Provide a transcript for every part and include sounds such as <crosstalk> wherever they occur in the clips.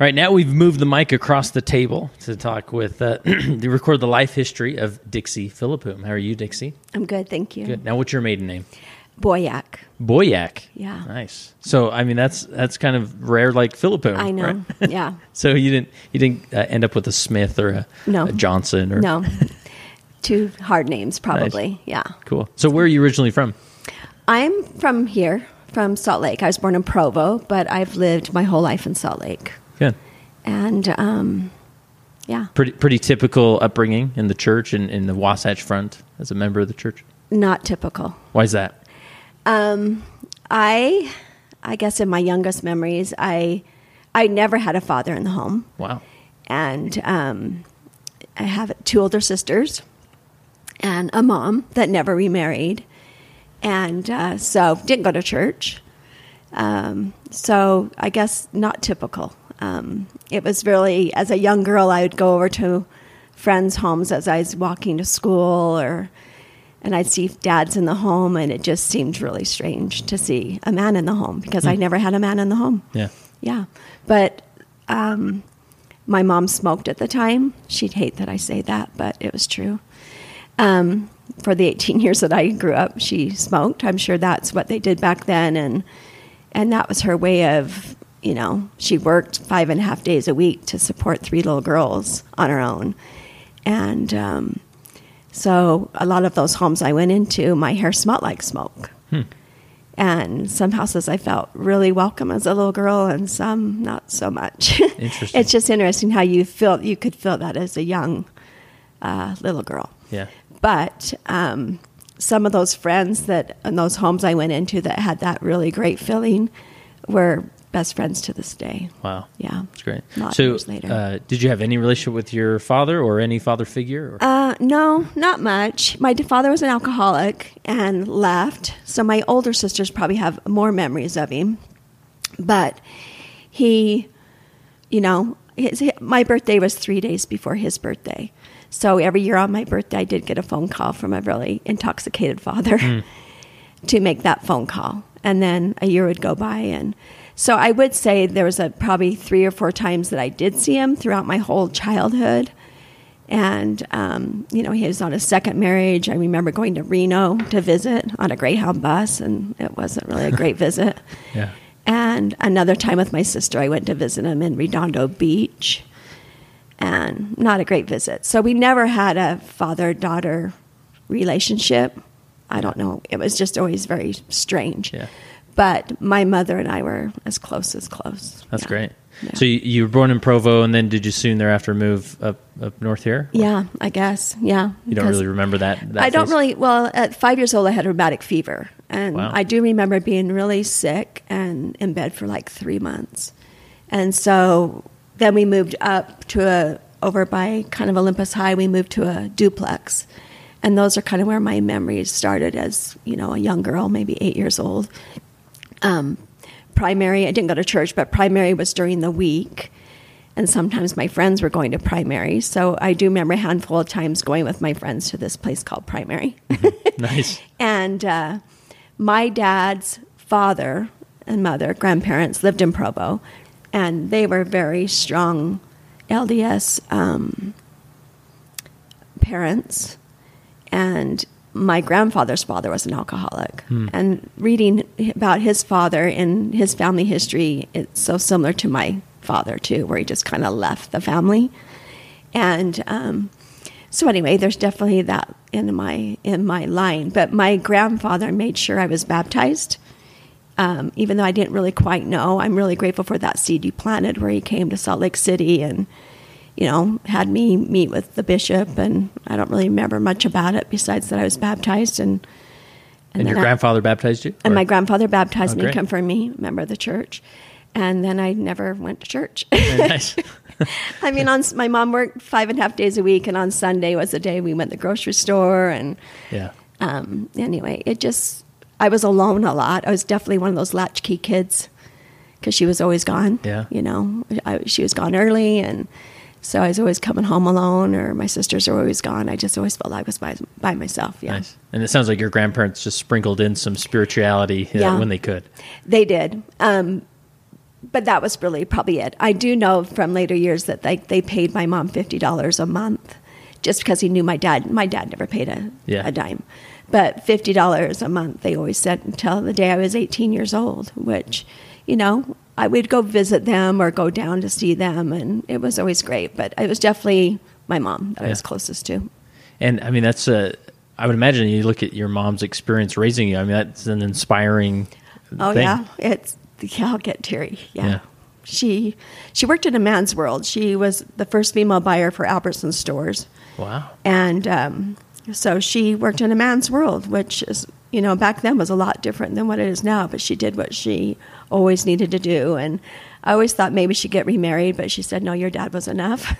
All right, now we've moved the mic across the table to talk with, uh, <clears throat> to record the life history of Dixie Philippum. How are you, Dixie? I'm good, thank you. Good. Now, what's your maiden name? Boyack. Boyack. Yeah. Nice. So, I mean, that's that's kind of rare, like Philippum. I know. right? <laughs> yeah. so you didn't you didn't uh, end up with a Smith or a, No. a Johnson or No. <laughs> Two hard names, probably. Yeah. Cool. So, where are you originally from? I'm from here, from Salt Lake. I was born in Provo, but I've lived my whole life in Salt Lake. Good. And um, yeah, Pretty pretty typical upbringing in the church and in the Wasatch Front as a member of the church. not typical. Why is that? Um, I, I guess in my youngest memories, I, I never had a father in the home. Wow. and um, I have two older sisters and a mom that never remarried, and uh, so didn't go to church. Um, so I guess not typical. Um, it was really as a young girl, I would go over to friends' homes as I was walking to school, or and I'd see dads in the home, and it just seemed really strange to see a man in the home because I never had a man in the home. Yeah. Yeah, but um, my mom smoked at the time. She'd hate that I say that, but it was true. Um, for the 18 <laughs> years that I grew up, she smoked. I'm sure that's what they did back then, and and that was her way of, you know, she worked five and a half days a week to support three little girls on her own, and um, so a lot of those homes I went into, my hair smelled like smoke. And some houses I felt really welcome as a little girl, and some not so much. <laughs> Interesting. it's just interesting how you feel. You could feel that as a young uh, little girl. Yeah. But um, some of those friends that in those homes I went into that had that really great feeling were best friends to this day. Wow. Yeah, That's great. A lot of so. Uh, did you have any relationship with your father or any father figure? Or? Uh, no, not much. My father was an alcoholic and left, so my older sisters probably have more memories of him. But he, you know, his, my birthday was three days before his birthday. So every year on my birthday, I did get a phone call from a really intoxicated father <laughs> to make that phone call. And then a year would go by. And so I would say there was a, probably three or four times that I did see him throughout my whole childhood. And, um, you know, he was on his second marriage. I remember going to Reno to visit on a Greyhound bus, and it wasn't really a great <laughs> visit. Yeah. And another time with my sister, I went to visit him in Redondo Beach, and not a great visit. So we never had a father daughter relationship. I don't know. It was just always very strange. Yeah. But my mother and I were as close as close. That's Yeah. great. Yeah. So you, you were born in Provo, and then did you soon thereafter move up up north here? Yeah, I guess. Yeah. You don't really remember that. that I don't really. Well, at five years old, I had rheumatic fever, and Wow. I do remember being really sick and in bed for like three months. And so then we moved up to a over by kind of Olympus High. We moved to a duplex, and those are kind of where my memories started as you know a young girl, maybe eight years old. Um, primary, I didn't go to church, but primary was during the week. And sometimes my friends were going to primary. So I do remember a handful of times going with my friends to this place called primary. <laughs> Nice. and uh, my dad's father and mother, grandparents, lived in Provo. And they were very strong LDS um, parents. And my grandfather's father was an alcoholic. And reading about his father in his family history, it's so similar to my father, too, where he just kind of left the family. And um, so anyway, there's definitely that in my in my line. But my grandfather made sure I was baptized, um, even though I didn't really quite know. I'm really grateful for that seed you planted, where he came to Salt Lake City and you know had me meet with the bishop. And I don't really remember much about it besides that I was baptized and And, your I- grandfather baptized you? and Or- my grandfather baptized Oh, me, great. confirmed me, member of the church. And then I never went to church. <laughs> Nice. <laughs> I mean, on my mom worked five and a half days a week, and on Sunday was the day we went to the grocery store. And yeah. um, anyway, it just I was alone a lot. I was definitely one of those latchkey kids because she was always gone. Yeah. you know, I, she was gone early, and so I was always coming home alone, or my sisters were always gone. I just always felt like I was by by myself. Yeah, Nice. And it sounds like your grandparents just sprinkled in some spirituality uh, Yeah. when they could. They did. Um, but that was really probably it. I do know from later years that they they paid my mom fifty dollars a month, just because he knew my dad. My dad never paid a Yeah. a dime, but fifty dollars a month they always said until the day I was eighteen years old. Which, you know, I would go visit them or go down to see them, and it was always great. But it was definitely my mom that I was closest to. And I mean, that's a. I would imagine you look at your mom's experience raising you. I mean, that's an inspiring. Oh thing. yeah, it's yeah, I'll get teary. Yeah. Yeah. She she worked in a man's world. She was the first female buyer for Albertson stores, Wow. and um, so she worked in a man's world, which is you know back then was a lot different than what it is now. But she did what she always needed to do, and I always thought maybe she'd get remarried, but she said no, your dad was enough,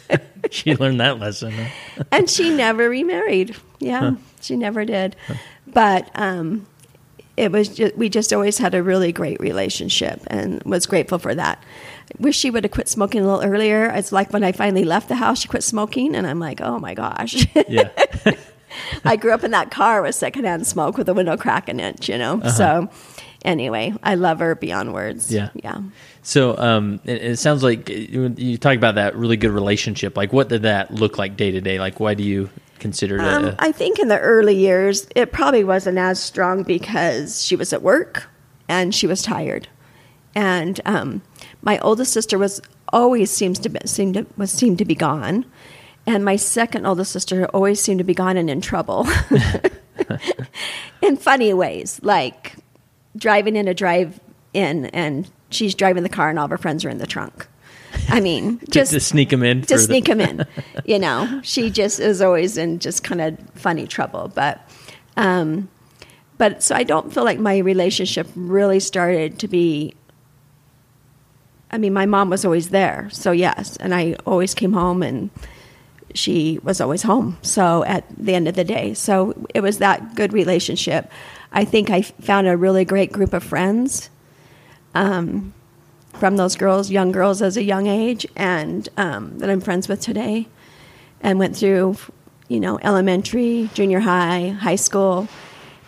<laughs> she learned that lesson. huh? <laughs> and she never remarried. Yeah, she never did, but. Um, it was just, we just always had a really great relationship and was grateful for that. Wish she would have quit smoking a little earlier. It's like when I finally left the house, she quit smoking, and I'm like, oh my gosh. Yeah. <laughs> I grew up in that car with secondhand smoke with a window crack an inch, you know. So anyway, I love her beyond words. Yeah. yeah. So um, it, it sounds like you, talk about that really good relationship. Like, what did that look like day to day? Like, why do you consider it? Um, a, I think in the early years, it probably wasn't as strong because she was at work and she was tired. And um, my oldest sister was always seems to be, seemed to was seemed to be gone, and my second oldest sister always seemed to be gone and in trouble, <laughs> <laughs> in funny ways, like driving in a drive-in and she's driving the car and all of her friends are in the trunk. I mean, <laughs> just to sneak them in. to sneak them in. <laughs> You know, she just is always in just kind of funny trouble. But, um, but so I don't feel like my relationship really started to be. I mean, my mom was always there, so yes, and I always came home and she was always home. So at the end of the day, so it was that good relationship. I think I found a really great group of friends um, from those girls, young girls as a young age, and um, that I'm friends with today, and went through, you know, elementary, junior high, high school,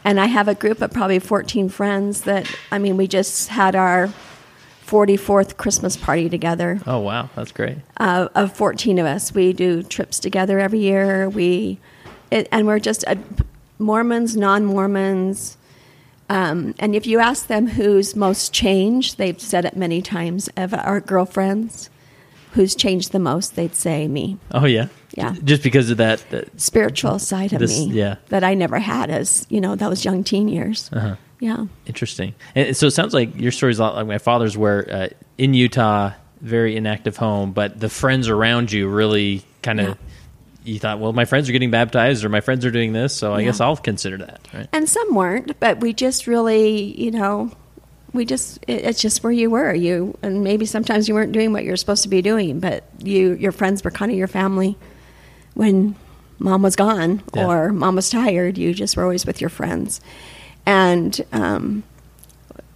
and I have a group of probably 14 friends that I mean, we just had our 44th Christmas party together Oh wow, that's great. uh, of 14 of us. We do trips together every year. We, it, and we're just uh, Mormons, non Mormons. Um, and if you ask them who's most changed, they've said it many times of our girlfriends. Who's changed the most? They'd say me. Oh yeah, Yeah. Just because of that. that Spiritual side of This- me yeah. that I never had as, you know, those young teen years. Uh-huh. Yeah. Interesting. And so it sounds like your story's a lot like my father's, where uh, in Utah, very inactive home, but the friends around you really kind of. Yeah. You thought, well, my friends are getting baptized, or my friends are doing this, so I Yeah. guess I'll consider that. Right? and some weren't but we just really you know we just it, it's just where you were you and maybe sometimes you weren't doing what you're supposed to be doing but you your friends were kind of your family when mom was gone Yeah. or mom was tired you just were always with your friends and um,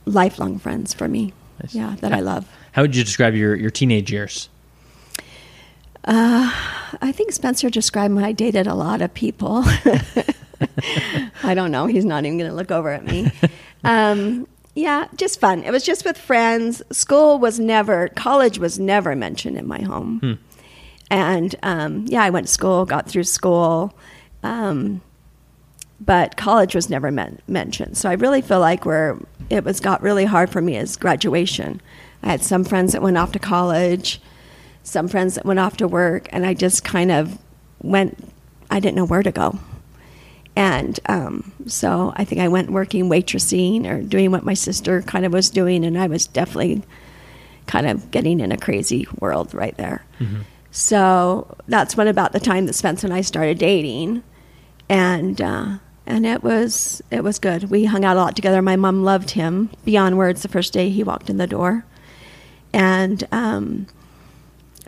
lifelong friends for me Nice. yeah that i love How would you describe your, your teenage years? I think Spencer described my dated a lot of people. <laughs> I don't know. He's not even going to look over at me. Um, yeah, just fun. It was just with friends. School was never, college was never mentioned in my home. And um, yeah, I went to school, got through school, um, but college was never men- mentioned. So I really feel like where it was got really hard for me is graduation. I had some friends that went off to college some friends that went off to work, and I just kind of went, I didn't know where to go. And um, so I think I went working waitressing or doing what my sister kind of was doing, and I was definitely kind of getting in a crazy world right there. So that's when about the time that Spencer and I started dating, and uh, and it was it was good. We hung out a lot together. My mom loved him beyond words the first day he walked in the door, and um,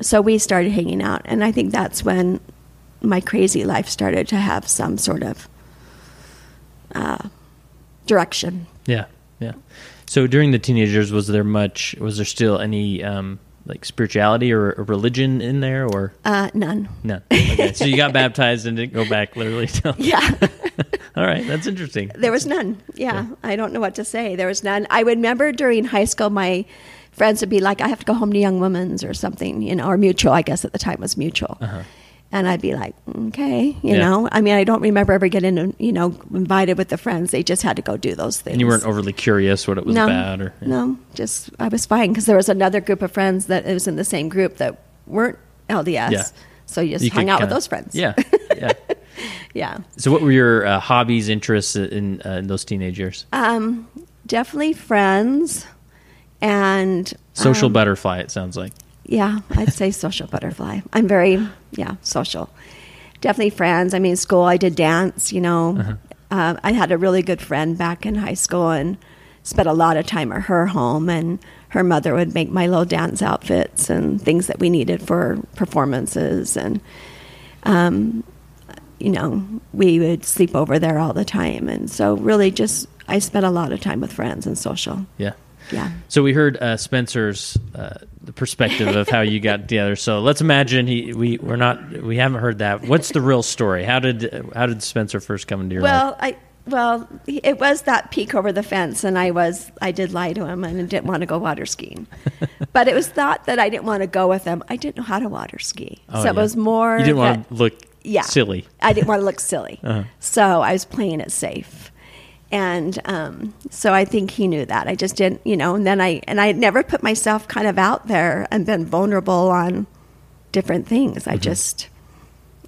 so we started hanging out and i think that's when my crazy life started to have some sort of uh, direction. Yeah, yeah. So during the teenagers, was there much? Was there still any um, like spirituality or, or religion in there, or? Uh, none. No? Okay, so you got <laughs> baptized and didn't go back literally. <laughs> Yeah. <laughs> All right, that's interesting. there was none. Yeah, i don't know what to say. There was none. I remember during high school my friends would be like, I have to go home to Young Women's or something, you know, or Mutual, I guess at the time was Mutual. And I'd be like, okay, you Uh-huh. Yeah. know. I mean, I don't remember ever getting, you know, invited with the friends. They just had to go do those things. And you weren't overly curious what it was no, about, or no, just I was fine because there was another group of friends that was in the same group that weren't LDS. Yeah. So you just You hung out with kinda- those friends. Yeah, yeah. <laughs> yeah. so, what were your uh, hobbies, interests in, uh, in those teenage years? Um, definitely friends, and Social um, butterfly. It sounds like. Yeah, I'd say social butterfly. I'm very, yeah, social. Definitely friends. I mean, school, I did dance, you know. Uh-huh. Uh, I had a really good friend back in high school and spent a lot of time at her home. And her mother would make my little dance outfits and things that we needed for performances. And, um, you know, we would sleep over there all the time. And so, really, just I spent a lot of time with friends and social. Yeah. Yeah. So we heard uh, Spencer's uh, the perspective of how you got <laughs> together. So let's imagine he we we're not we haven't heard that. What's the real story? How did how did Spencer first come into your life? Well, I well, it was that peek over the fence, and I was I did lie to him and didn't want to go water skiing, <laughs> but it was thought that I didn't want to go with him. I didn't know how to water ski, Oh, so it was more. You didn't want to look yeah, silly. I didn't want to look silly, <laughs> Uh-huh. so I was playing it safe, and um, so I think he knew that. I just didn't, you know. And then I and I never put myself kind of out there and been vulnerable on different things. I just,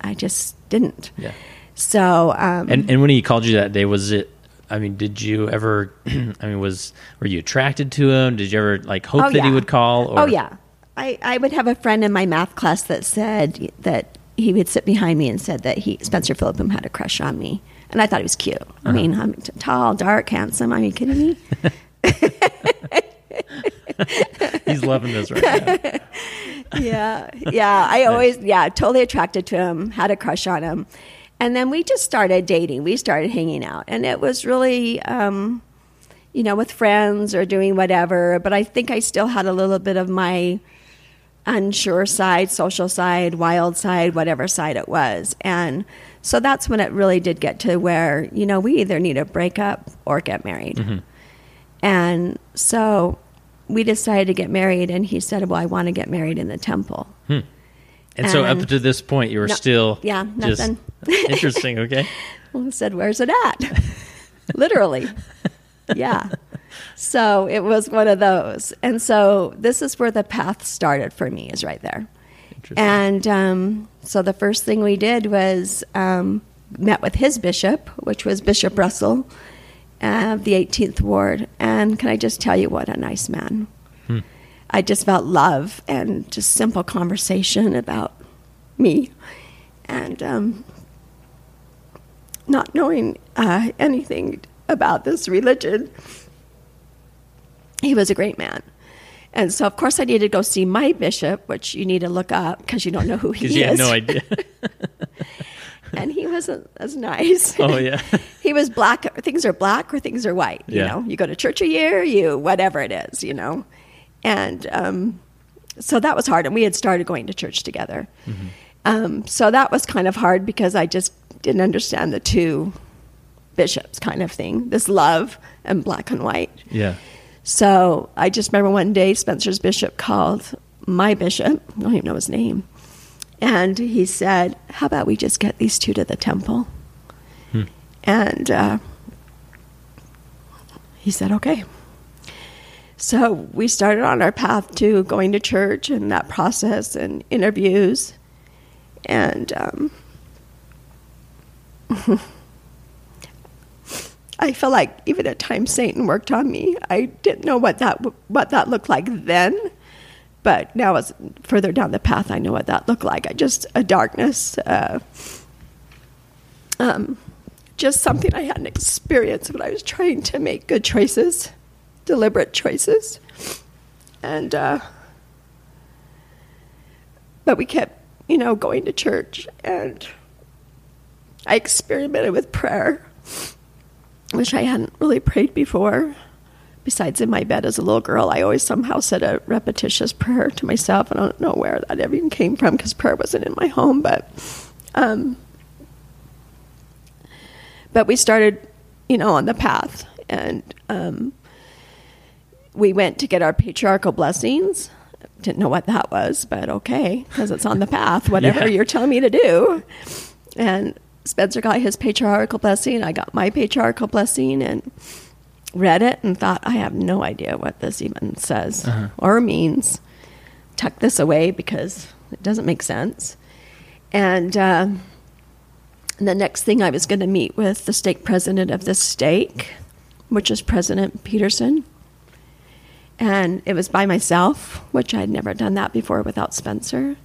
I just didn't. Mm-hmm. Yeah. So um, And and when he called you that day, was it? I mean, did you ever? <clears throat> I mean, was were you attracted to him? Did you ever like hope Oh, that he would call? Or, Oh yeah, I, I would have a friend in my math class that said that he would sit behind me and said that he Spencer Philippum had a crush on me, and I thought he was cute. Uh-huh. I mean, I'm t- tall, dark, handsome. Are you kidding me? He's loving this right now. <laughs> yeah, yeah. I always, yeah, totally attracted to him. Had a crush on him, and then we just started dating. We started hanging out, and it was really. Um, you know, with friends or doing whatever, but I think I still had a little bit of my unsure side, social side, wild side, whatever side it was. And so that's when it really did get to where, you know, we either need to break up or get married. And so we decided to get married, and he said, Well, I want to get married in the temple. And so up to this point, you were No- still yeah, just <laughs> interesting. Okay. <laughs> Well, I said, Where's it at? <laughs> Literally. Yeah. So it was one of those. And so this is where the path started for me, is right there. Interesting. And um, so the first thing we did was um, met with his bishop, which was Bishop Russell of the 18th Ward. And can I just tell you what a nice man? I just felt love and just simple conversation about me. And um, not knowing uh, anything about this religion, he was a great man. And so, of course, I needed to go see my bishop, which you need to look up because you don't know who <laughs> he Because is. you had no idea. <laughs> And he wasn't as nice. oh yeah. <laughs> he was black. Things are black or things are white. Yeah. You know, you go to church a year, you whatever it is. You know, and um, so that was hard. And we had started going to church together. Mm-hmm. Um, so that was kind of hard because I just didn't understand the two bishops kind of thing. This love and black and white. Yeah. So I just remember one day Spencer's bishop called my bishop. I don't even know his name. And he said, How about we just get these two to the temple? And uh, he said, Okay. So we started on our path to going to church and that process and interviews. And um, <laughs> I feel like even at times Satan worked on me. I didn't know what that what that looked like then, but now as further down the path, I know what that looked like. I just a darkness, uh, um, just something I hadn't experienced when I was trying to make good choices, deliberate choices, and uh, but we kept, you know, going to church, and I experimented with prayer which I hadn't really prayed before. Besides, in my bed as a little girl, I always somehow said a repetitious prayer to myself. I don't know where that even came from because prayer wasn't in my home, but um, but we started, you know, on the path, and um, we went to get our patriarchal blessings. Didn't know what that was, but okay, because it's on the path, <laughs> whatever Yeah. you're telling me to do. And Spencer got his patriarchal blessing. I got my patriarchal blessing and read it and thought, I have no idea what this even says Uh-huh. or means. Tuck this away because it doesn't make sense. And, uh, the next thing I was going to meet with the stake president of the stake, which is President Peterson. And it was by myself, which I'd never done that before without Spencer.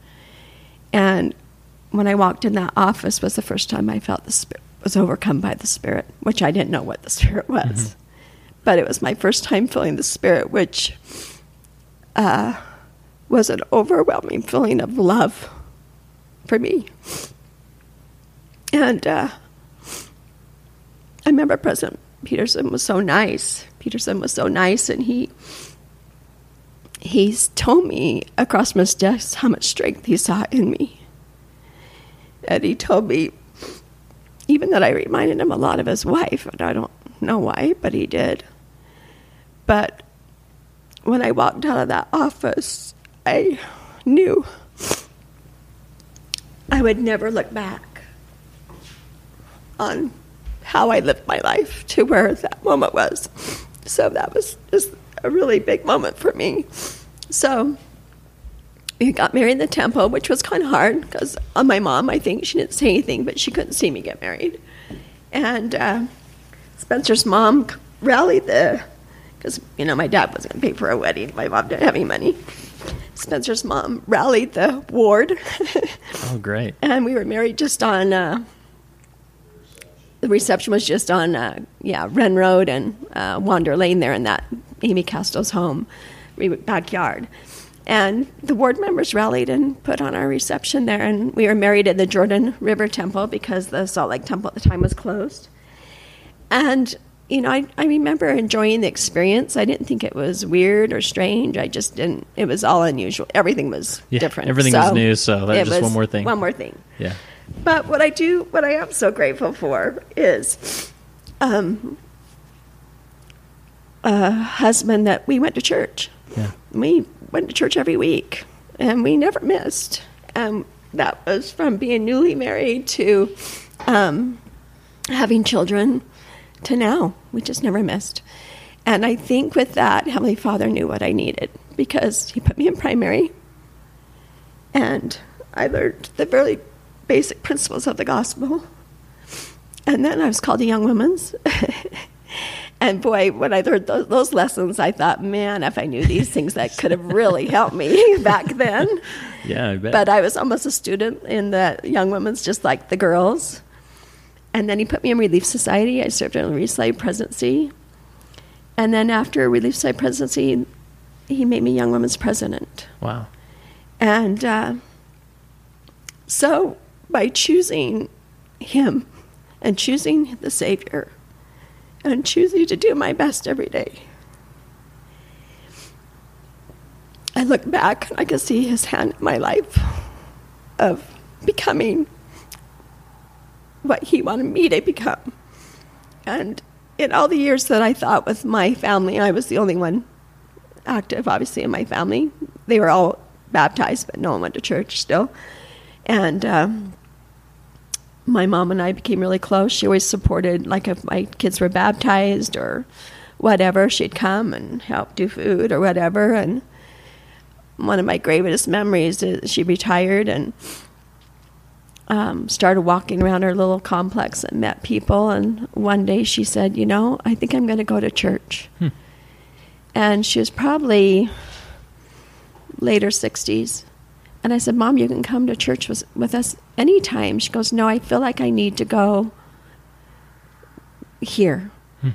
And when I walked in that office was the first time I felt the spirit was overcome by the spirit, which I didn't know what the spirit was. But it was my first time feeling the spirit, which uh, was an overwhelming feeling of love for me. And uh, I remember President Peterson was so nice. Peterson was so nice, and he he's told me across my desk how much strength he saw in me. And he told me even that I reminded him a lot of his wife, and I don't know why, but he did. But when I walked out of that office, I knew I would never look back on how I lived my life to where that moment was. So that was just a really big moment for me. So we got married in the temple, which was kind of hard because on my mom, I think she didn't say anything, but she couldn't see me get married. And uh, Spencer's mom rallied the, because you know my dad wasn't going to pay for a wedding. My mom didn't have any money. Spencer's mom rallied the ward, <laughs> Oh, great. and we were married just on. Uh, the reception was just on, uh, yeah, Wren Road and uh, Wander Lane there in that Amy Castro's home backyard. And the ward members rallied and put on our reception there. And we were married at the Jordan River Temple because the Salt Lake Temple at the time was closed. And, you know, I, I remember enjoying the experience. I didn't think it was weird or strange. I just didn't, it was all unusual. Everything was Yeah, different. everything was new, so that was just one more thing. One more thing. Yeah. But what I do, what I am so grateful for is um, a husband that we went to church. Yeah. We went to church every week, and we never missed. And that was from being newly married to um, having children to now. We just never missed. And I think with that, Heavenly Father knew what I needed because He put me in primary, and I learned the very basic principles of the gospel. And then I was called a young woman's. <laughs> and boy, when I learned those, those lessons, I thought, man, if I knew these things, that could have really helped me <laughs> back then. Yeah, I bet. But I was almost a student in the young women's, just like the girls. And then he put me in Relief Society. I served in Relief Society presidency. And then after Relief Society presidency, he made me Young Women's president. wow. And uh, so, by choosing him and choosing the Savior and choosing to do my best every day, I look back and I can see his hand in my life of becoming what he wanted me to become. And in all the years that I thought with my family, I was the only one active, obviously, in my family. They were all baptized, but no one went to church still. And um, my mom and I became really close. She always supported, like, if my kids were baptized or whatever, she'd come and help do food or whatever. And one of my greatest memories is she retired and um, started walking around her little complex and met people. And one day she said, You know, I think I'm going to go to church. And she was probably later 60s. And I said, Mom, you can come to church with, with us anytime. She goes, No, I feel like I need to go here. Hmm.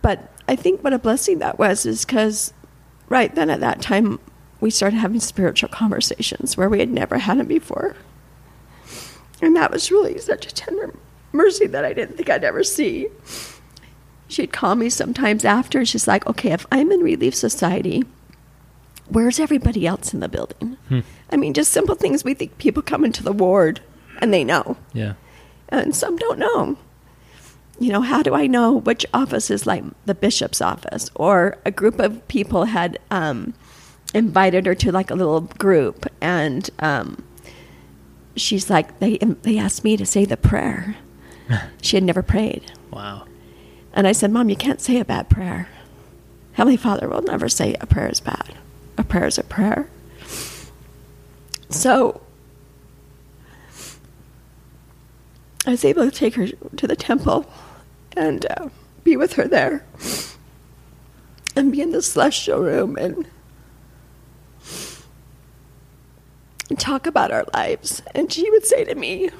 But I think what a blessing that was is because right then at that time, we started having spiritual conversations where we had never had them before. And that was really such a tender mercy that I didn't think I'd ever see. She'd call me sometimes after, and she's like, okay, if I'm in Relief Society, where's everybody else in the building? I mean, just simple things we think people come into the ward and they know, Yeah. and some don't know. you know, how do I know which office is like the bishop's office? Or a group of people had um, invited her to like a little group, and um, she's like, they they asked me to say the prayer. <laughs> she had never prayed, Wow. and I said, Mom, you can't say a bad prayer. Heavenly Father will never say a prayer is bad. A prayer is a prayer. So I was able to take her to the temple and uh, be with her there and be in the celestial room and, and talk about our lives. And she would say to me,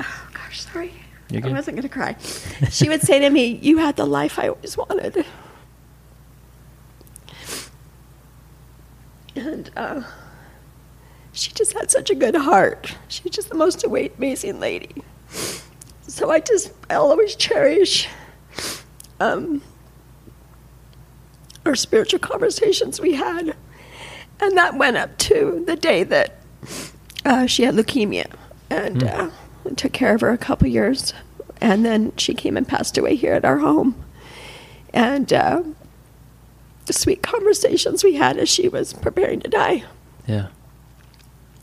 oh, gosh, sorry. I wasn't going to cry. She would say to me, You had the life I always wanted. And uh, she just had such a good heart. She's just the most amazing lady. So I just, I'll always cherish um, our spiritual conversations we had. And that went up to the day that uh, she had leukemia. And uh, I took care of her a couple years. And then she came and passed away here at our home. And uh, sweet conversations we had as she was preparing to die. Yeah.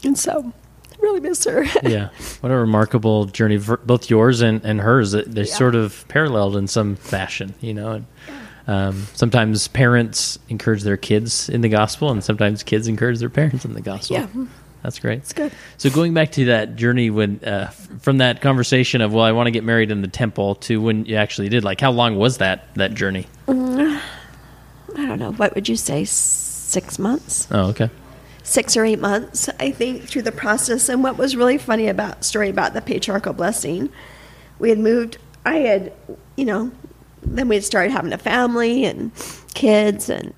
And so, really miss her. <laughs> Yeah. What a remarkable journey, both yours and, and hers. They- They're Yeah. sort of paralleled in some fashion, you know. And, um, sometimes parents encourage their kids in the gospel, and sometimes kids encourage their parents in the gospel. Yeah. That's great. It's good. So going back to that journey when uh, from that conversation of well I want to get married in the temple to when you actually did like how long was that that journey? I don't know. What would you say? Six months? Oh okay. six or eight months, I think, through the process. And what was really funny about story about the patriarchal blessing, we had moved. I had, you know, then we had started having a family and kids and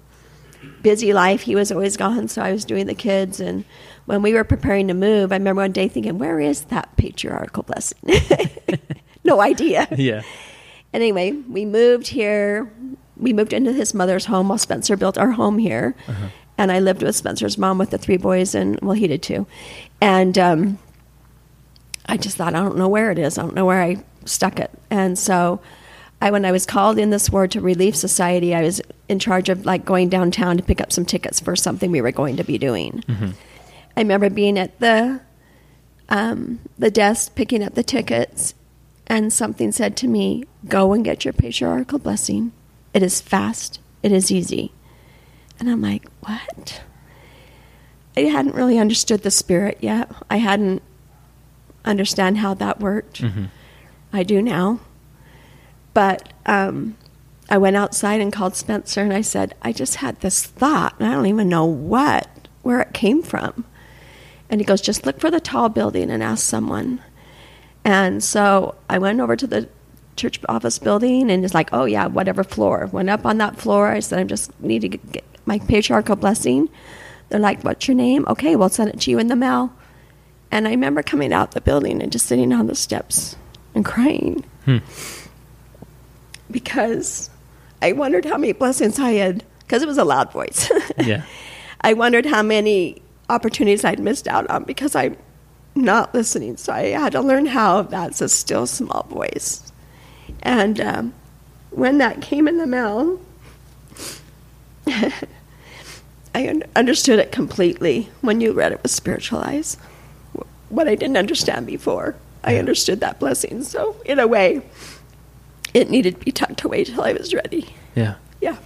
busy life. He was always gone, so I was doing the kids. And when we were preparing to move, I remember one day thinking, "Where is that patriarchal blessing?" <laughs> no idea. <laughs> Yeah. anyway, we moved here. We moved into his mother's home while Spencer built our home here. And I lived with Spencer's mom with the three boys, and well, he did too. And um, I just thought, I don't know where it is. I don't know where I stuck it. And so, I when I was called in this ward to Relief Society, I was in charge of like going downtown to pick up some tickets for something we were going to be doing. I remember being at the um, the desk picking up the tickets, and something said to me, "Go and get your patriarchal blessing. It is fast. It is easy." And I'm like, "What?" I hadn't really understood the spirit yet. I hadn't understand how that worked. I do now. But um, I went outside and called Spencer and I said, I just had this thought and I don't even know what, where it came from. And he goes, just look for the tall building and ask someone. And so I went over to the church office building and it's like, oh yeah, whatever floor. Went up on that floor. I said, I just need to get, my patriarchal blessing. They're like, what's your name? Okay, we'll send it to you in the mail. And I remember coming out the building and just sitting on the steps and crying hmm. because I wondered how many blessings I had, because it was a loud voice. <laughs> Yeah. I wondered how many opportunities I'd missed out on because I'm not listening. So I had to learn how that's a still small voice. And um, when that came in the mail, <laughs> I un- understood it completely when you read it with spiritual eyes. What I didn't understand before, I understood that blessing. So, in a way, it needed to be tucked away till I was ready. Yeah. Yeah.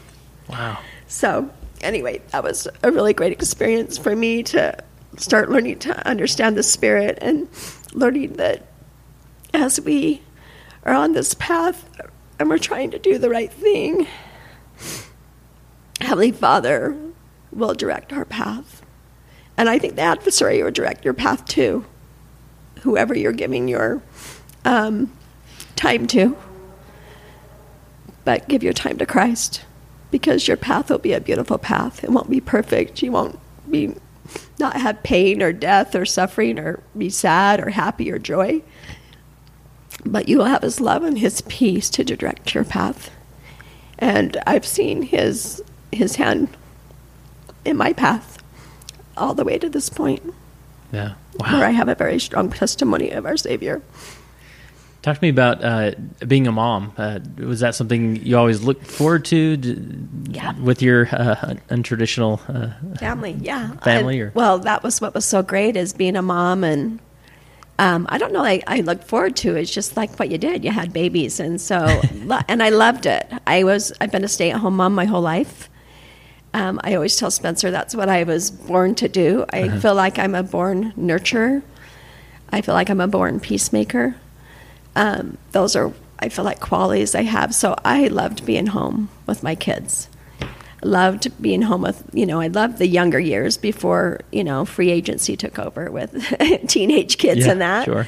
Wow. So, anyway, that was a really great experience for me to start learning to understand the Spirit and learning that as we are on this path and we're trying to do the right thing, Heavenly Father will direct our path. And I think the adversary will direct your path too, whoever you're giving your um, time to. But give your time to Christ because your path will be a beautiful path. It won't be perfect. You won't be not have pain or death or suffering or be sad or happy or joy. But you will have his love and his peace to direct your path. And I've seen his his hand in my path all the way to this point Yeah. Wow. Where I have a very strong testimony of our Savior. Talk to me about uh, being a mom. Uh, was that something you always looked forward to? d- Yeah. With your uh, untraditional. Uh, family yeah Family I- or- well that was what was so great is being a mom and um, i don't know. I, I look forward to it. it's just like what you did. You had babies. And so <laughs> and i loved it. I was i've been a stay-at-home mom my whole life. Um, i always tell spencer that's what i was born to do. I feel like i'm a born nurturer. I feel like i'm a born peacemaker. Um, those are i feel like qualities i have. So i loved being home with my kids loved being home with you know i loved the younger years before you know free agency took over with <laughs> teenage kids Yeah, and that. sure.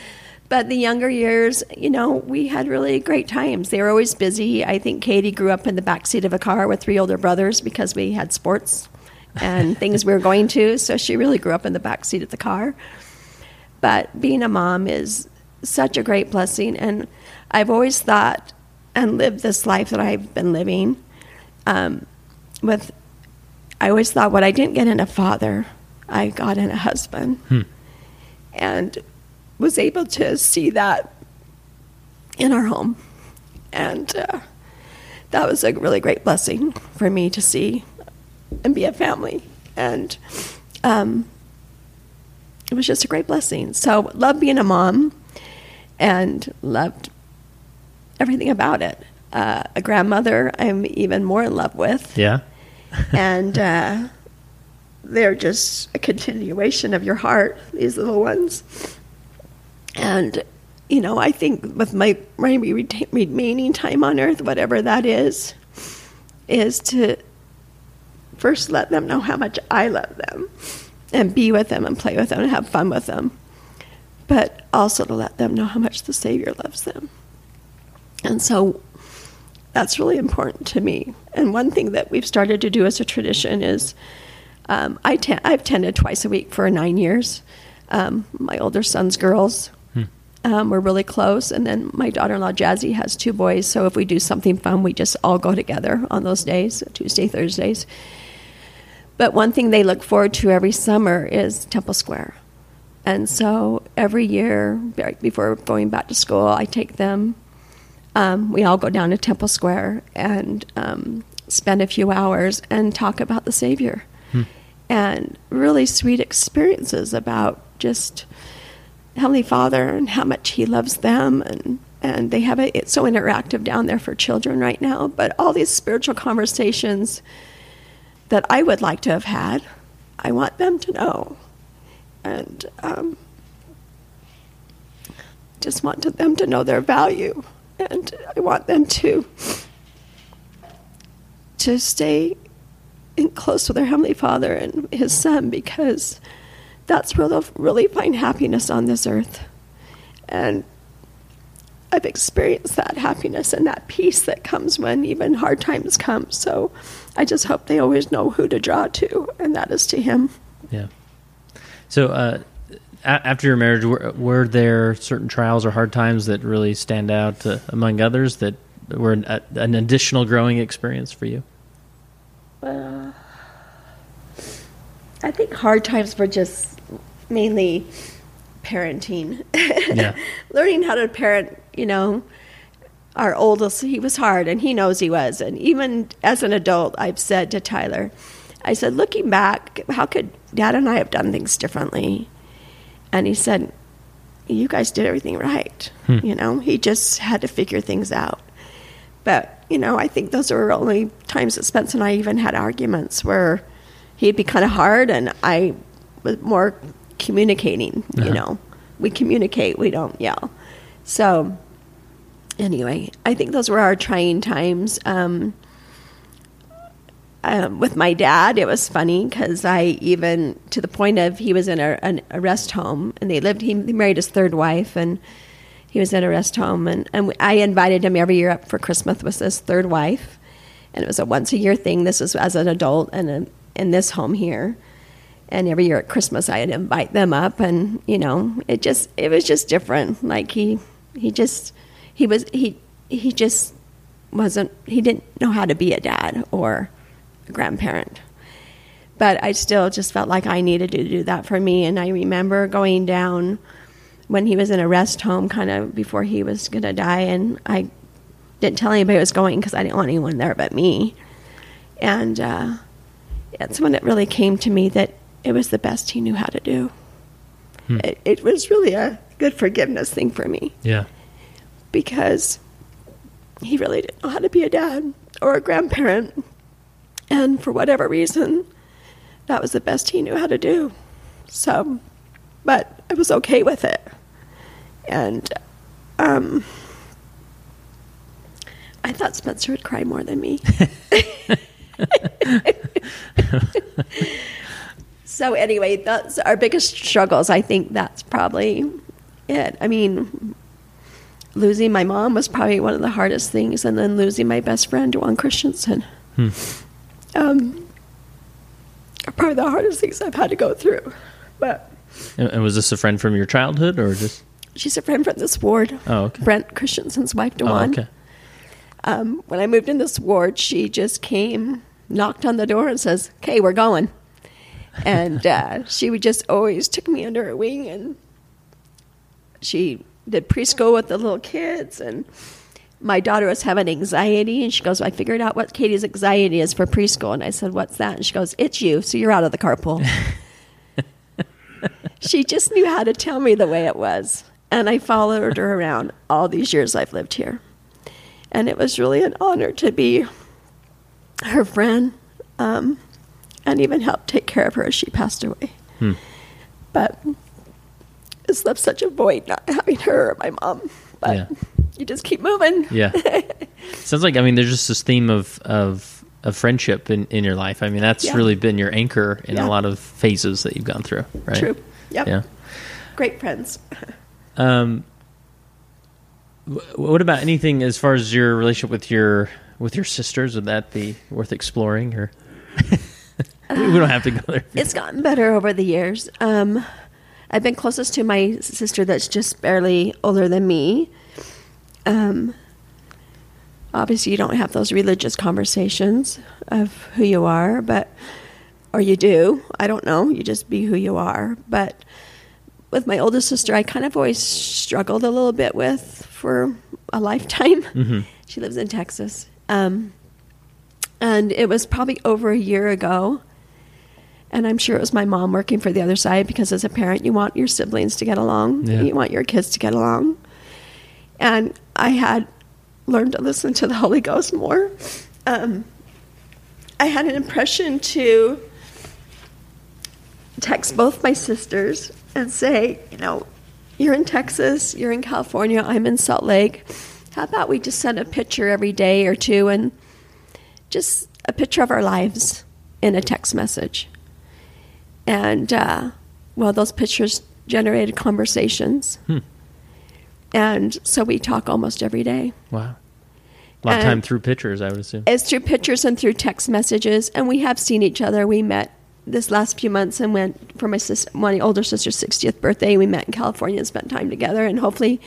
but the younger years you know we had really great times. They were always busy. I think katie grew up in the back seat of a car with three older brothers because we had sports and <laughs> things we were going to. So she really grew up in the back seat of the car. But being a mom is such a great blessing. And i've always thought and lived this life that i've been living. Um, with i always thought what i didn't get in a father i got in a husband and was able to see that in our home and uh, that was a really great blessing for me to see and be a family and um, it was just a great blessing. So loved being a mom and loved everything about it. Uh, a grandmother I'm even more in love with. yeah. <laughs> and uh, they're just a continuation of your heart, these little ones. And, you know, I think with my, my remaining time on earth, whatever that is, is to first let them know how much I love them and be with them and play with them and have fun with them, but also to let them know how much the Savior loves them. And so that's really important to me. And one thing that we've started to do as a tradition is um, I I've tended twice a week for nine years. Um, my older son's girls. Um, we're really close, and then my daughter-in-law Jazzy has two boys. So if we do something fun, we just all go together on those days, Tuesday, Thursdays. But one thing they look forward to every summer is Temple Square. And so every year, right before going back to school, I take them. Um, we all go down to Temple Square and um, spend a few hours and talk about the Savior. And really sweet experiences about just Heavenly Father and how much He loves them. And, and they have it, it's so interactive down there for children right now. But all these spiritual conversations that I would like to have had, I want them to know. And um, just want them to know their value. And I want them to to stay in close with their Heavenly Father and His Son because that's where they'll really find happiness on this earth. And I've experienced that happiness and that peace that comes when even hard times come. So I just hope they always know who to draw to, and that is to Him. Yeah. So, uh, after your marriage, were, were there certain trials or hard times that really stand out uh, among others that were an, a, an additional growing experience for you? Uh, I think hard times were just mainly parenting. Yeah. <laughs> Learning how to parent, you know, our oldest, he was hard and he knows he was. And even as an adult, I've said to Tyler, I said, looking back, how could dad and I have done things differently? And he said, you guys did everything right. You know, he just had to figure things out. But, you know, I think those were only times that Spence and I even had arguments where he'd be kind of hard and I was more communicating, you know. We communicate, we don't yell. So, anyway, I think those were our trying times. Um, um, with my dad, it was funny because I even to the point of he was in a, an, a rest home and they lived. He married his third wife and he was in a rest home and, and I invited him every year up for Christmas with his third wife, and it was a once a year thing. This was as an adult and in this home here, and every year at Christmas I'd invite them up, and you know it just it was just different. Like he he just he was he he just wasn't he didn't know how to be a dad or a grandparent but I still just felt like I needed to do that for me. And I remember going down when he was in a rest home, kind of before he was going to die, and I didn't tell anybody I was going because I didn't want anyone there but me. And uh, that's when it really came to me that it was the best he knew how to do. It, it was really a good forgiveness thing for me Yeah. because he really didn't know how to be a dad or a grandparent. And for whatever reason, that was the best he knew how to do. So, but I was okay with it. And um, I thought Spencer would cry more than me. <laughs> so, anyway, that's our biggest struggles. I think that's probably it. I mean, losing my mom was probably one of the hardest things, and then losing my best friend, Juan Christensen. Um, are probably the hardest things I've had to go through. But And, and was this a friend from your childhood or just? she's a friend from this ward. Oh, okay. Brent Christensen's wife, Oh, Dewan. okay. um, when I moved in this ward, she just came, knocked on the door, and says, "Okay, we're going." And uh, <laughs> she would just always took me under her wing, and she did preschool with the little kids. And my daughter was having anxiety, and she goes, "I figured out what Katie's anxiety is for preschool." And I said, "What's that?" And she goes, "It's you, so you're out of the carpool." <laughs> she just knew how to tell me the way it was, and I followed her around all these years I've lived here and it was really an honor to be her friend um, and even help take care of her as she passed away. Hmm. But it's left such a void not having her or my mom. But Yeah. You just keep moving. Yeah. <laughs> Sounds like I mean there's just this theme of of of friendship in, in your life. I mean that's Yeah. really been your anchor in Yeah. a lot of phases that you've gone through, right? True. Yep. Yeah. Great friends. <laughs> Um, what about anything as far as your relationship with your with your sisters? Would that be worth exploring, or we <laughs> we don't have to go there? It's gotten better over the years. Um, I've been closest to my sister that's just barely older than me. Um, obviously, you don't have those religious conversations of who you are, but or you do. I don't know. You just be who you are. But with my oldest sister, I kind of always struggled a little bit with for a lifetime. <laughs> Mhm. She lives in Texas. Um, and it was probably over a year ago. And I'm sure it was my mom working for the other side because as a parent, you want your siblings to get along, Yeah. you want your kids to get along. And I had learned to listen to the Holy Ghost more. Um, I had an impression to text both my sisters and say, you know, you're in Texas, you're in California, I'm in Salt Lake. How about we just send a picture every day or two and just a picture of our lives in a text message? And, uh, well, those pictures generated conversations. Hmm. And so we talk almost every day. Wow, a lot of time through pictures, I would assume. It's through pictures and through text messages, and we have seen each other. We met this last few months and went for my sister, my older sister's 60th birthday. We met in California and spent time together, and hopefully,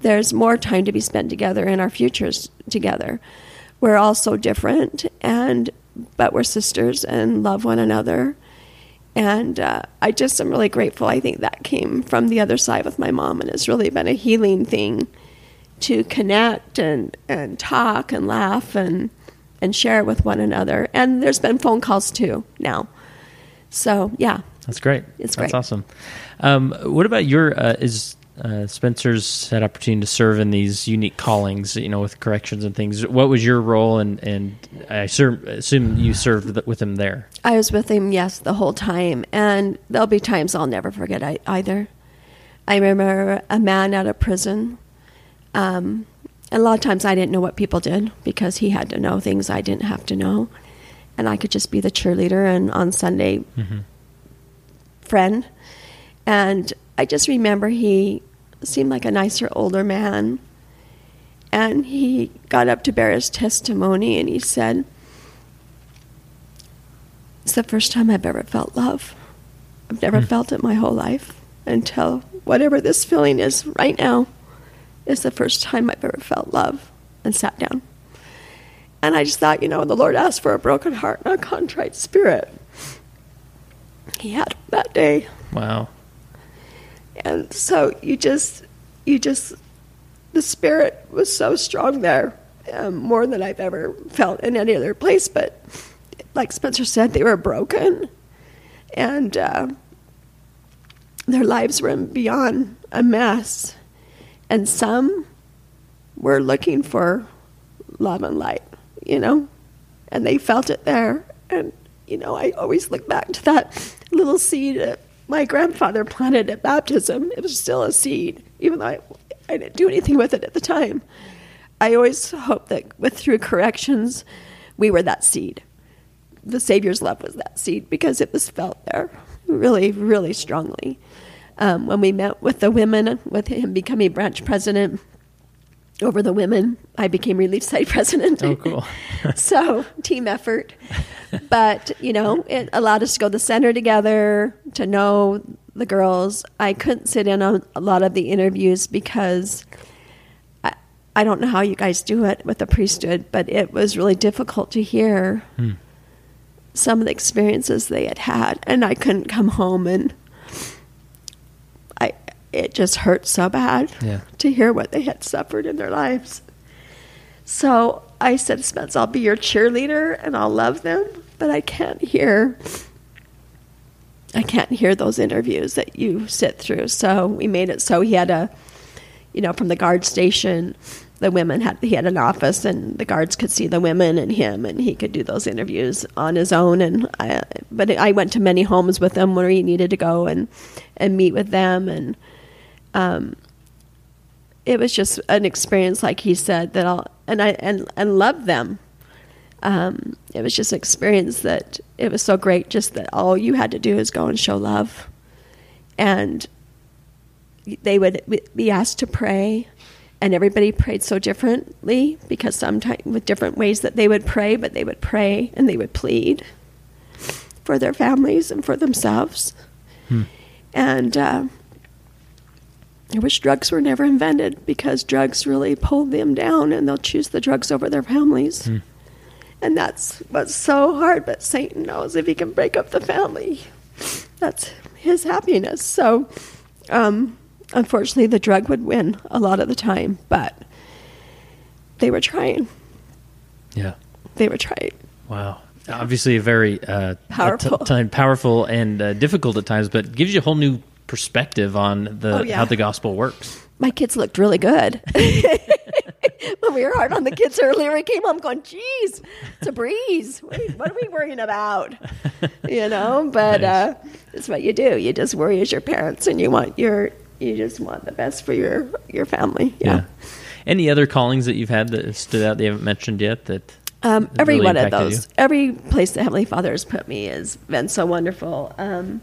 there's more time to be spent together in our futures together. We're all so different, and but we're sisters and love one another. And uh, I just am really grateful. I think that came from the other side with my mom, and it's really been a healing thing to connect and, and talk and laugh and and share with one another. And there's been phone calls too now. So yeah, That's great. It's great. That's awesome. Um, what about your uh, is uh, Spencer's had opportunity to serve in these unique callings, you know, with corrections and things. What was your role? And and I assume, assume you served th- with him there. I was with him, yes, the whole time. And there'll be times I'll never forget I, either. I remember a man out of prison. Um, a lot of times I didn't know what people did because he had to know things I didn't have to know. And I could just be the cheerleader and on Sunday friend. And I just remember he seemed like a nicer, older man. And he got up to bear his testimony and he said, It's the first time I've ever felt love. I've never hmm. felt it my whole life until whatever this feeling is right now is the first time I've ever felt love and sat down. And I just thought, you know, the Lord asked for a broken heart and a contrite spirit. He had that day. Wow. And so you just, you just, the spirit was so strong there, um, more than I've ever felt in any other place. But like Spencer said, they were broken, and uh, their lives were beyond a mess. And some were looking for love and light, you know, and they felt it there. And, you know, I always look back to that little seed that my grandfather planted at baptism. It was still a seed, even though I, I didn't do anything with it at the time. I always hope that with through corrections, we were that seed. The Savior's love was that seed because it was felt there really, really strongly. Um, when we met with the women, with him becoming branch president, over the women. I became relief site <laughs> president. Oh, cool. <laughs> so team effort. But, you know, it allowed us to go to the center together, to know the girls. I couldn't sit in on a lot of the interviews because I, I don't know how you guys do it with the priesthood, but it was really difficult to hear Hmm. some of the experiences they had had. And I couldn't come home and it just hurt so bad Yeah. to hear what they had suffered in their lives. So I said, Spence, I'll be your cheerleader and I'll love them, but I can't hear I can't hear those interviews that you sit through. So we made it so he had a you know, from the guard station, the women had he had an office and the guards could see the women and him and he could do those interviews on his own and I but I went to many homes with him where he needed to go and and meet with them and um it was just an experience like he said that I'll and I and and love them. Um, it was just an experience that it was so great just that all you had to do is go and show love. And they would be asked to pray and everybody prayed so differently because sometimes with different ways that they would pray but they would pray and they would plead for their families and for themselves. And uh, I wish drugs were never invented because drugs really pull them down and they'll choose the drugs over their families. And that's what's so hard, but Satan knows if he can break up the family, that's his happiness. So, um, unfortunately, the drug would win a lot of the time, but they were trying. Yeah. They were trying. Wow. Obviously, a very uh, Powerful. t- time, powerful and uh, difficult at times, but gives you a whole new perspective on the Oh, yeah. how the gospel works. My kids looked really good. <laughs> when we were hard on the kids earlier, we came home going, geez, it's a breeze. What are, what are we worrying about? <laughs> You know, but Nice. uh, it's what you do. You just worry as your parents and you want your, you just want the best for your, your family. Yeah. Any other callings that you've had that stood out that you haven't mentioned yet? That Um, every really one of those, you? every place the Heavenly Father has put me has been so wonderful. Um,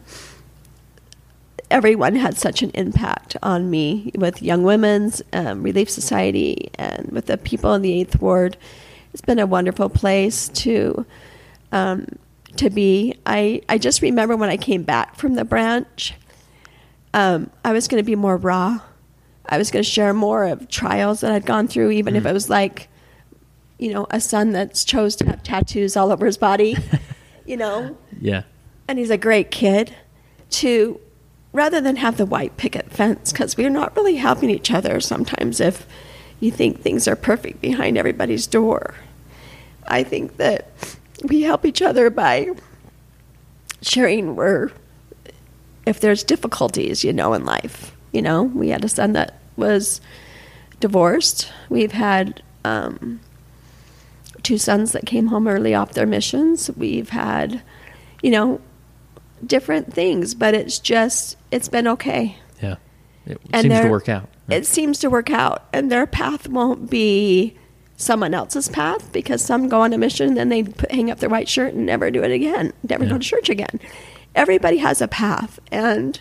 everyone had such an impact on me with Young Women's um, Relief Society and with the people in the Eighth Ward. It's been a wonderful place to um, to be. I I just remember when I came back from the branch, um, I was going to be more raw. I was going to share more of trials that I'd gone through, even if it was like you know, a son that's chose to have tattoos all over his body, <laughs> you know, Yeah. and he's a great kid, to rather than have the white picket fence, because we're not really helping each other sometimes if you think things are perfect behind everybody's door. I think that we help each other by sharing where if there's difficulties, you know, in life. You know, we had a son that was divorced. We've had um, two sons that came home early off their missions. We've had, you know, different things, but it's just it's been okay. Yeah. It And seems to work out. It seems to work out, and their path won't be someone else's path because some go on a mission and then they put, hang up their white shirt and never do it again, never Yeah. go to church again. Everybody has a path, and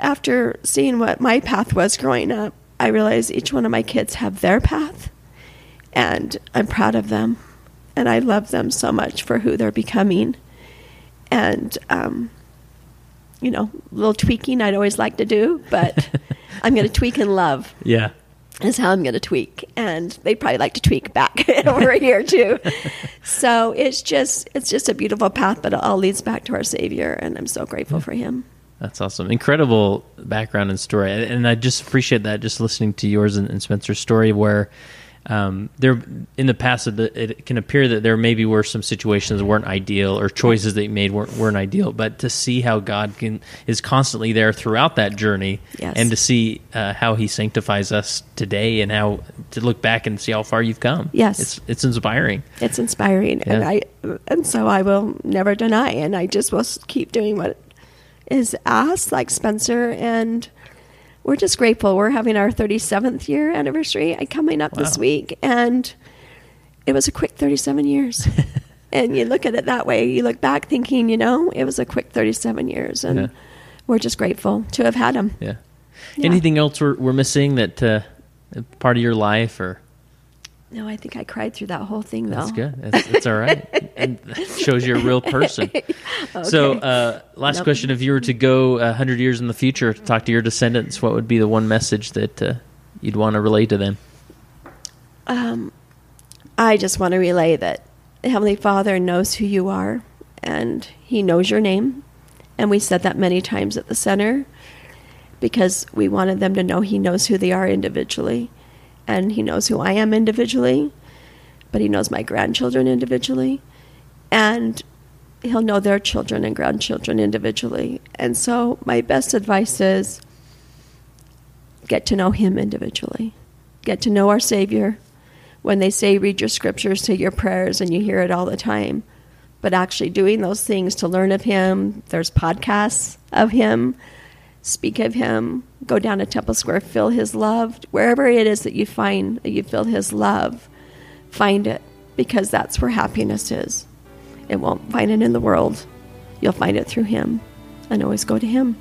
after seeing what my path was growing up, I realized each one of my kids have their path, and I'm proud of them, and I love them so much for who they're becoming, and um, you know, a little tweaking I'd always like to do, but <laughs> I'm going to tweak in love Yeah. is how I'm going to tweak, and they probably like to tweak back <laughs> over here too. So it's just it's just a beautiful path, but it all leads back to our Savior, and I'm so grateful for Him. That's awesome. Incredible background and story. And I just appreciate that just listening to yours and Spencer's story where um, there in the past it can appear that there maybe were some situations that weren't ideal or choices that you made weren't, weren't ideal but to see how god can is constantly there throughout that journey Yes. and to see uh, how he sanctifies us today and how to look back and see how far you've come. Yes. it's it's inspiring. It's inspiring, and I and so I will never deny, and I just will keep doing what is asked, like Spencer, and we're just grateful. We're having our 37th year anniversary coming up this week, and it was a quick 37 years. <laughs> and you look at it that way. You look back thinking, you know, it was a quick 37 years, and Yeah. we're just grateful to have had them. yeah, Yeah. anything else we're, we're missing that uh, part of your life or No, I think I cried through that whole thing, though. That's good. It's, it's all right. and <laughs> that shows you're a real person. <laughs> So, uh, last Nope. question: If you were to go a hundred years in the future to talk to your descendants, what would be the one message that uh, you'd want to relay to them? um, I just want to relay that Heavenly Father knows who you are and He knows your name. And we said that many times at the center because we wanted them to know He knows who they are individually. And He knows who I am individually, but He knows my grandchildren individually. And He'll know their children and grandchildren individually. And so, my best advice is get to know Him individually, get to know our Savior when they say read your scriptures, say your prayers, and you hear it all the time. But actually doing those things to learn of Him, there's podcasts of Him, speak of Him, go down to Temple Square, feel His love. Wherever it is that you find that you feel His love, find it because that's where happiness is. It won't find it in the world. You'll find it through Him. And always go to Him.